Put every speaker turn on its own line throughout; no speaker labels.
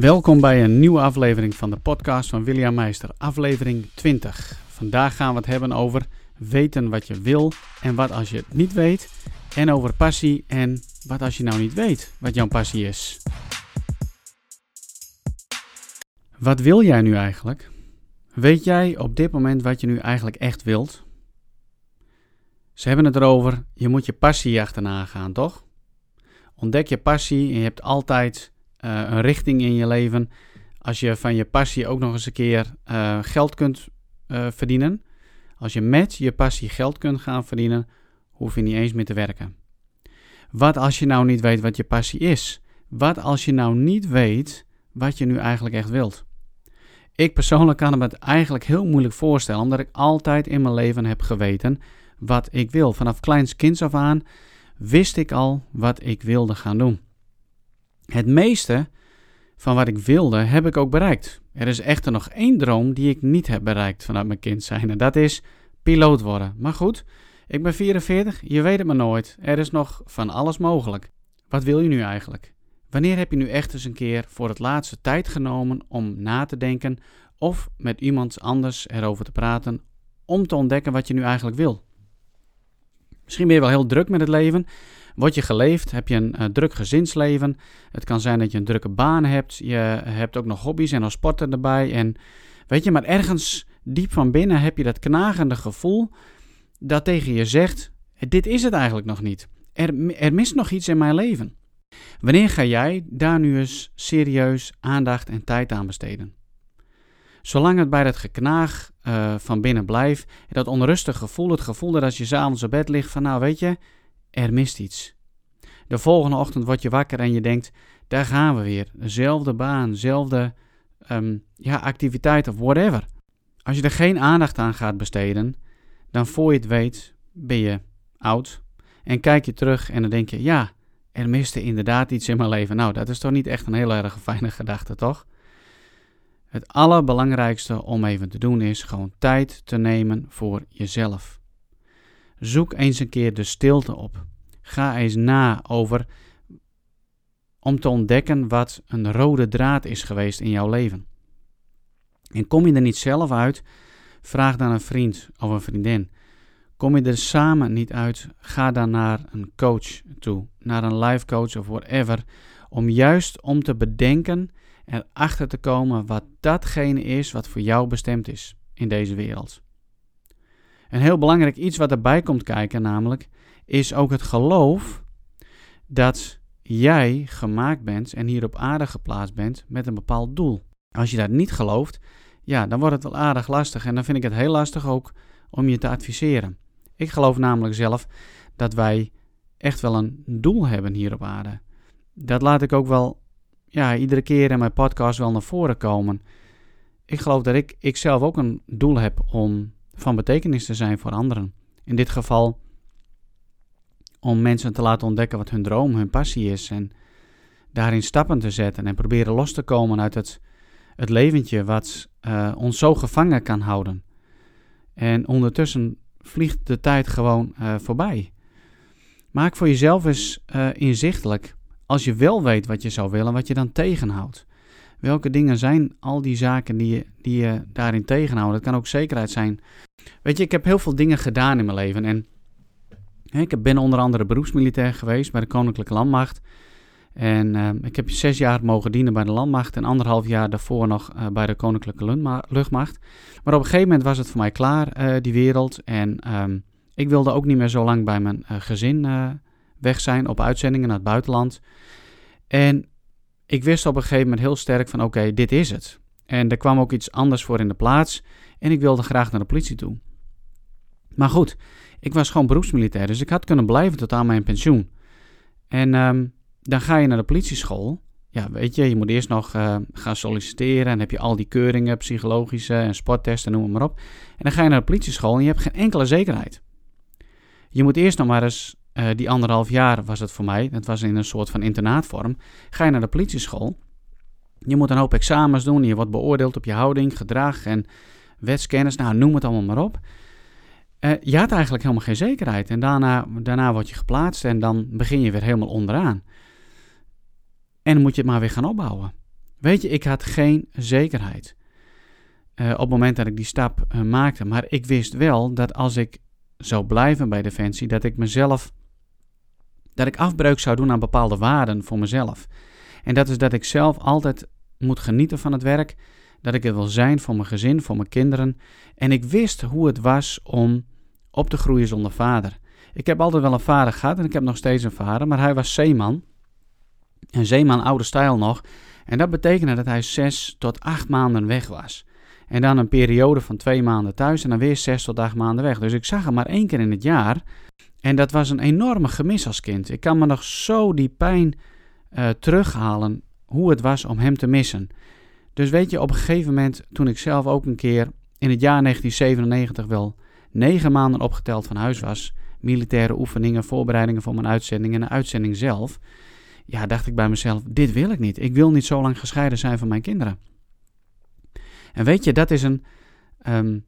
Welkom bij een nieuwe aflevering van de podcast van William Meister, aflevering 20. Vandaag gaan we het hebben over weten wat je wil en wat als je het niet weet. En over passie en wat als je nou niet weet wat jouw passie is. Wat wil jij nu eigenlijk? Weet jij op dit moment wat je nu eigenlijk echt wilt? Ze hebben het erover, je moet je passie achterna gaan, toch? Ontdek je passie en je hebt altijd uh, een richting in je leven. Als je van je passie ook nog eens een keer uh, geld kunt uh, verdienen. Als je met je passie geld kunt gaan verdienen, hoef je niet eens meer te werken. Wat als je nou niet weet wat je passie is? Wat als je nou niet weet wat je nu eigenlijk echt wilt? Ik persoonlijk kan me het eigenlijk heel moeilijk voorstellen, omdat ik altijd in mijn leven heb geweten wat ik wil. Vanaf kleins kind af aan wist ik al wat ik wilde gaan doen. Het meeste van wat ik wilde heb ik ook bereikt. Er is echter nog één droom die ik niet heb bereikt vanuit mijn kind zijn en dat is piloot worden. Maar goed, ik ben 44, je weet het maar nooit. Er is nog van alles mogelijk. Wat wil je nu eigenlijk? Wanneer heb je nu echt eens een keer voor het laatste tijd genomen om na te denken of met iemand anders erover te praten om te ontdekken wat je nu eigenlijk wil? Misschien ben je wel heel druk met het leven. Word je geleefd? Heb je een uh, druk gezinsleven? Het kan zijn dat je een drukke baan hebt. Je hebt ook nog hobby's en nog sporten erbij. En weet je, maar ergens diep van binnen heb je dat knagende gevoel dat tegen je zegt: Dit is het eigenlijk nog niet. Er, er mist nog iets in mijn leven. Wanneer ga jij daar nu eens serieus aandacht en tijd aan besteden? Zolang het bij dat geknaag uh, van binnen blijft, dat onrustige gevoel, het gevoel dat als je s'avonds op bed ligt van nou weet je, er mist iets. De volgende ochtend word je wakker en je denkt, daar gaan we weer. Dezelfde baan, dezelfde um, ja, activiteit of whatever. Als je er geen aandacht aan gaat besteden, dan voor je het weet ben je oud. En kijk je terug en dan denk je, ja, er miste inderdaad iets in mijn leven. Nou, dat is toch niet echt een heel erg fijne gedachte, toch? Het allerbelangrijkste om even te doen is gewoon tijd te nemen voor jezelf. Zoek eens een keer de stilte op. Ga eens na over om te ontdekken wat een rode draad is geweest in jouw leven. En kom je er niet zelf uit, vraag dan een vriend of een vriendin. Kom je er samen niet uit, ga dan naar een coach toe, naar een life coach of whatever, om juist om te bedenken erachter te komen wat datgene is wat voor jou bestemd is in deze wereld. Een heel belangrijk iets wat erbij komt kijken, namelijk, is ook het geloof dat jij gemaakt bent en hier op aarde geplaatst bent met een bepaald doel. Als je dat niet gelooft, ja, dan wordt het wel aardig lastig. En dan vind ik het heel lastig ook om je te adviseren. Ik geloof namelijk zelf dat wij echt wel een doel hebben hier op aarde. Dat laat ik ook wel ja, iedere keer in mijn podcast wel naar voren komen. Ik geloof dat ik, ik zelf ook een doel heb om van betekenis te zijn voor anderen. In dit geval om mensen te laten ontdekken wat hun droom, hun passie is. En daarin stappen te zetten en proberen los te komen uit het, het leventje wat uh, ons zo gevangen kan houden. En ondertussen vliegt de tijd gewoon uh, voorbij. Maak voor jezelf eens uh, inzichtelijk, als je wel weet wat je zou willen, wat je dan tegenhoudt. Welke dingen zijn al die zaken die je, die je daarin tegenhouden? Het kan ook zekerheid zijn. Weet je, ik heb heel veel dingen gedaan in mijn leven. En ik ben onder andere beroepsmilitair geweest bij de Koninklijke Landmacht. En uh, ik heb zes jaar mogen dienen bij de landmacht en anderhalf jaar daarvoor nog uh, bij de Koninklijke Luchtmacht. Maar op een gegeven moment was het voor mij klaar, uh, die wereld. En um, ik wilde ook niet meer zo lang bij mijn gezin weg zijn op uitzendingen naar het buitenland. En ik wist op een gegeven moment heel sterk van oké, dit is het. En er kwam ook iets anders voor in de plaats en ik wilde graag naar de politie toe. Maar goed, ik was gewoon beroepsmilitair, dus ik had kunnen blijven tot aan mijn pensioen. En um, dan ga je naar de politieschool. Ja, weet je, je moet eerst nog uh, gaan solliciteren en heb je al die keuringen, psychologische en sporttesten, noem maar op. En dan ga je naar de politieschool en je hebt geen enkele zekerheid. Je moet eerst nog maar eens uh, die anderhalf jaar was het voor mij, het was in een soort van internaatvorm, ga je naar de politieschool. Je moet een hoop examens doen, je wordt beoordeeld op je houding, gedrag en wetskennis, nou noem het allemaal maar op. Uh, je had eigenlijk helemaal geen zekerheid en daarna, daarna word je geplaatst en dan begin je weer helemaal onderaan. En moet je het maar weer gaan opbouwen. Weet je, ik had geen zekerheid uh, op het moment dat ik die stap maakte. Maar ik wist wel dat als ik zou blijven bij Defensie, dat ik mezelf, dat ik afbreuk zou doen aan bepaalde waarden voor mezelf. En dat is dat ik zelf altijd moet genieten van het werk, dat ik het wil zijn voor mijn gezin, voor mijn kinderen. En ik wist hoe het was om op te groeien zonder vader. Ik heb altijd wel een vader gehad en ik heb nog steeds een vader, maar hij was zeeman. Een zeeman oude stijl nog. En dat betekende dat hij zes tot acht maanden weg was. En dan een periode van twee maanden thuis en dan weer zes tot acht maanden weg. Dus ik zag hem maar één keer in het jaar. En dat was een enorme gemis als kind. Ik kan me nog zo die pijn uh, terughalen hoe het was om hem te missen. Dus weet je, op een gegeven moment, toen ik zelf ook een keer in het jaar 1997 wel negen maanden opgeteld van huis was, militaire oefeningen, voorbereidingen voor mijn uitzending en de uitzending zelf, ja, dacht ik bij mezelf: dit wil ik niet. Ik wil niet zo lang gescheiden zijn van mijn kinderen. En weet je, dat is een, ehm,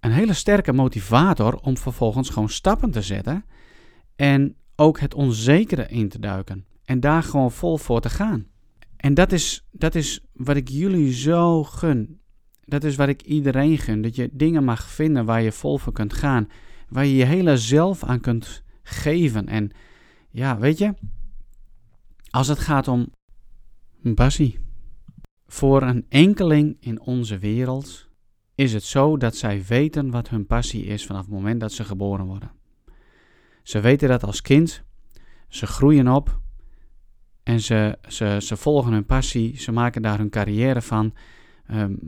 een hele sterke motivator om vervolgens gewoon stappen te zetten en ook het onzekere in te duiken en daar gewoon vol voor te gaan. En dat is, dat is wat ik jullie zo gun. Dat is wat ik iedereen gun. Dat je dingen mag vinden waar je vol voor kunt gaan. Waar je je hele zelf aan kunt geven. En ja, weet je, als het gaat om passie. Voor een enkeling in onze wereld is het zo dat zij weten wat hun passie is vanaf het moment dat ze geboren worden. Ze weten dat als kind, ze groeien op en ze, ze, ze volgen hun passie, ze maken daar hun carrière van, um,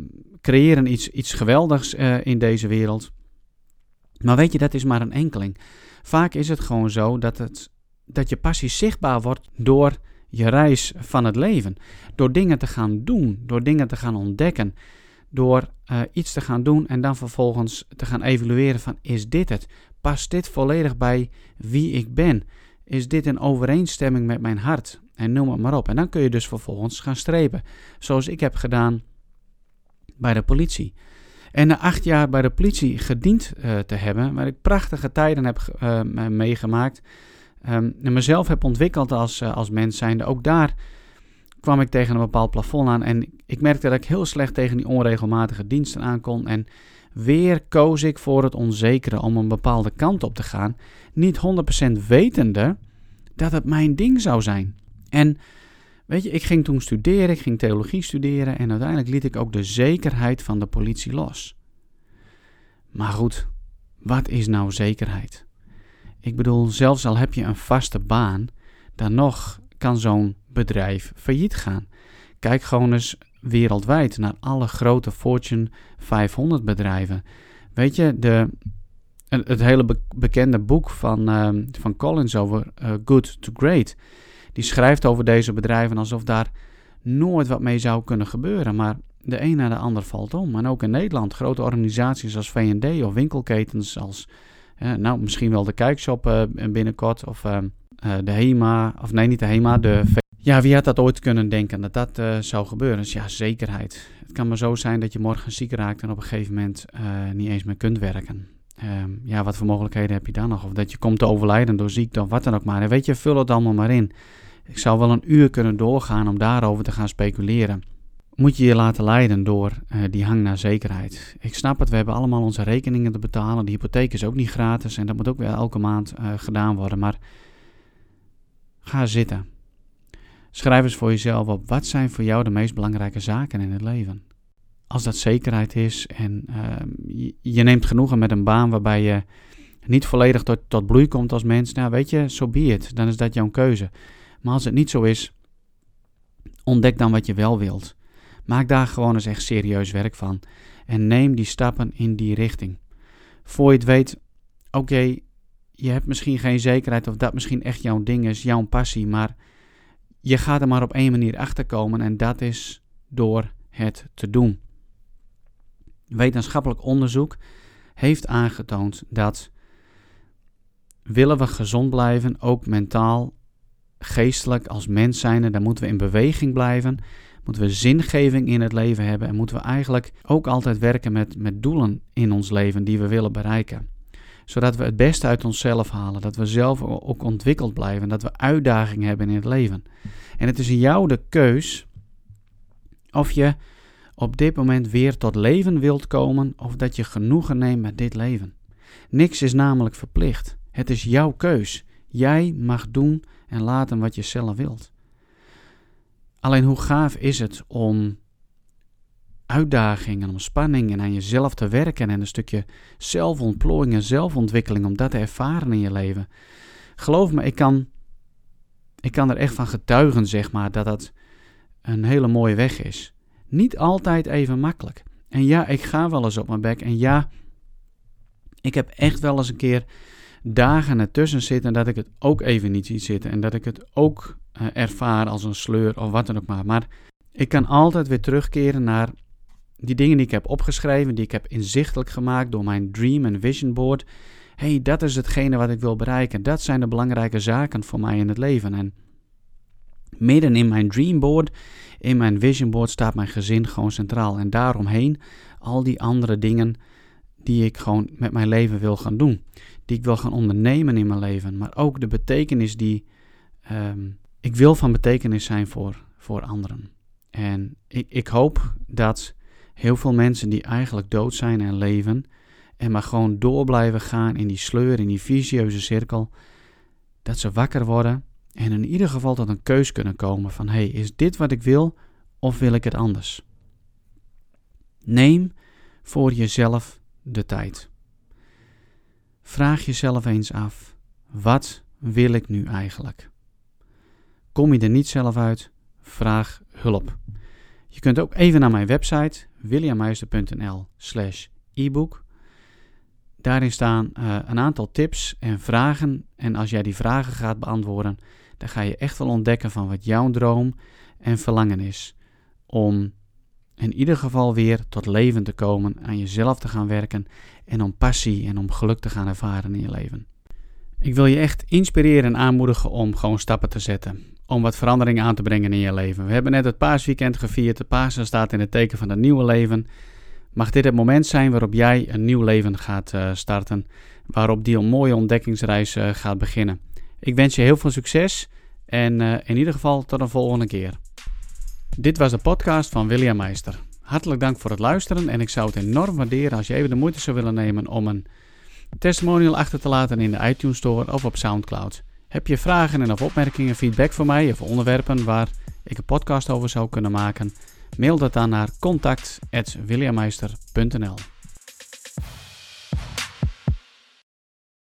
creëren iets, iets geweldigs uh, in deze wereld. Maar weet je, dat is maar een enkeling. Vaak is het gewoon zo dat, het, dat je passie zichtbaar wordt door je reis van het leven. Door dingen te gaan doen, door dingen te gaan ontdekken, door uh, iets te gaan doen en dan vervolgens te gaan evalueren van is dit het? Past dit volledig bij wie ik ben? Is dit in overeenstemming met mijn hart? En noem het maar op. En dan kun je dus vervolgens gaan strepen, zoals ik heb gedaan bij de politie. En na acht jaar bij de politie gediend uh, te hebben, waar ik prachtige tijden heb uh, meegemaakt, um, en mezelf heb ontwikkeld als, uh, als mens zijnde, ook daar kwam ik tegen een bepaald plafond aan. En ik merkte dat ik heel slecht tegen die onregelmatige diensten aankon. En weer koos ik voor het onzekere om een bepaalde kant op te gaan. Niet 100% wetende dat het mijn ding zou zijn. En weet je, ik ging toen studeren, ik ging theologie studeren. En uiteindelijk liet ik ook de zekerheid van de politie los. Maar goed, wat is nou zekerheid? Ik bedoel, zelfs al heb je een vaste baan, dan nog kan zo'n bedrijf failliet gaan. Kijk gewoon eens wereldwijd naar alle grote Fortune 500 bedrijven. Weet je, de, het hele bekende boek van, uh, van Collins over uh, Good to Great. Die schrijft over deze bedrijven alsof daar nooit wat mee zou kunnen gebeuren. Maar de een na de ander valt om. En ook in Nederland, grote organisaties als V&D of winkelketens als nou, misschien wel de kijkshop uh, binnenkort of uh, de HEMA, of nee, niet de HEMA, de... Ja, wie had dat ooit kunnen denken dat dat uh, zou gebeuren? Dus ja, zekerheid. Het kan maar zo zijn dat je morgen ziek raakt en op een gegeven moment niet eens meer kunt werken. Ehm, ja, wat voor mogelijkheden heb je dan nog? Of dat je komt te overlijden door ziekte of wat dan ook maar. En weet je, vul het allemaal maar in. Ik zou wel een uur kunnen doorgaan om daarover te gaan speculeren moet je je laten leiden door uh, die hang naar zekerheid. Ik snap het, we hebben allemaal onze rekeningen te betalen. De hypotheek is ook niet gratis en dat moet ook weer elke maand gedaan worden. Maar ga zitten. Schrijf eens voor jezelf op, wat zijn voor jou de meest belangrijke zaken in het leven? Als dat zekerheid is en uh, je, neemt genoegen met een baan waarbij je niet volledig tot, tot bloei komt als mens, nou weet je, zo so be it, dan is dat jouw keuze. Maar als het niet zo is, ontdek dan wat je wel wilt. Maak daar gewoon eens echt serieus werk van. En neem die stappen in die richting. Voor je het weet, oké, je hebt misschien geen zekerheid of dat misschien echt jouw ding is, jouw passie, maar je gaat er maar op één manier achter komen en dat is door het te doen. Wetenschappelijk onderzoek heeft aangetoond dat willen we gezond blijven, ook mentaal, geestelijk als mens zijn, dan moeten we in beweging blijven moeten we zingeving in het leven hebben en moeten we eigenlijk ook altijd werken met, met doelen in ons leven die we willen bereiken. Zodat we het beste uit onszelf halen, dat we zelf ook ontwikkeld blijven, dat we uitdagingen hebben in het leven. En het is jou de keus Of je op dit moment weer tot leven wilt komen of dat je genoegen neemt met dit leven. Niks is namelijk verplicht. Het is jouw keus. Jij mag doen en laten wat je zelf wilt. Alleen hoe gaaf is het om uitdagingen, om spanningen aan jezelf te werken en een stukje zelfontplooiing en zelfontwikkeling, om dat te ervaren in je leven. Geloof me, ik kan, ik kan er echt van getuigen, zeg maar, dat dat een hele mooie weg is. Niet altijd even makkelijk. En ja, ik ga wel eens op mijn bek. En ja, ik heb echt wel eens een keer dagen ertussen zitten dat ik het ook even niet zie zitten. En dat ik het ook uh, ervaar als een sleur of wat dan ook maar. Maar ik kan altijd weer terugkeren naar die dingen die ik heb opgeschreven, die ik heb inzichtelijk gemaakt door mijn Dream and Vision Board. hey, dat is hetgene wat ik wil bereiken. Dat zijn de belangrijke zaken voor mij in het leven. En midden in mijn Dream Board, in mijn Vision Board, staat mijn gezin gewoon centraal. En daaromheen al die andere dingen die ik gewoon met mijn leven wil gaan doen. Die ik wil gaan ondernemen in mijn leven. Maar ook de betekenis die ehm, ik wil van betekenis zijn voor, voor anderen. En ik, ik hoop dat heel veel mensen die eigenlijk dood zijn en leven, en maar gewoon door blijven gaan in die sleur, in die visieuze cirkel, dat ze wakker worden en in ieder geval tot een keus kunnen komen van hé, hey, is dit wat ik wil of wil ik het anders? Neem voor jezelf de tijd. Vraag jezelf eens af: wat wil ik nu eigenlijk? Kom je er niet zelf uit? Vraag hulp. Je kunt ook even naar mijn website williammeister.nl slash ebook. Daarin staan uh, een aantal tips en vragen. En als jij die vragen gaat beantwoorden, dan ga je echt wel ontdekken van wat jouw droom en verlangen is. Om in ieder geval weer tot leven te komen, aan jezelf te gaan werken en om passie en om geluk te gaan ervaren in je leven. Ik wil je echt inspireren en aanmoedigen om gewoon stappen te zetten. Om wat verandering aan te brengen in je leven. We hebben net het paasweekend gevierd. De Pasen staat in het teken van het nieuwe leven. Mag dit het moment zijn waarop jij een nieuw leven gaat uh, starten. Waarop die mooie ontdekkingsreis uh, gaat beginnen. Ik wens je heel veel succes. En uh, in ieder geval tot een volgende keer. Dit was de podcast van William Meister. Hartelijk dank voor het luisteren. En ik zou het enorm waarderen als je even de moeite zou willen nemen om een testimonial achter te laten in de iTunes Store of op Soundcloud. Heb je vragen en of opmerkingen, feedback voor mij of onderwerpen waar ik een podcast over zou kunnen maken? Mail dat dan naar contact.williammeister.nl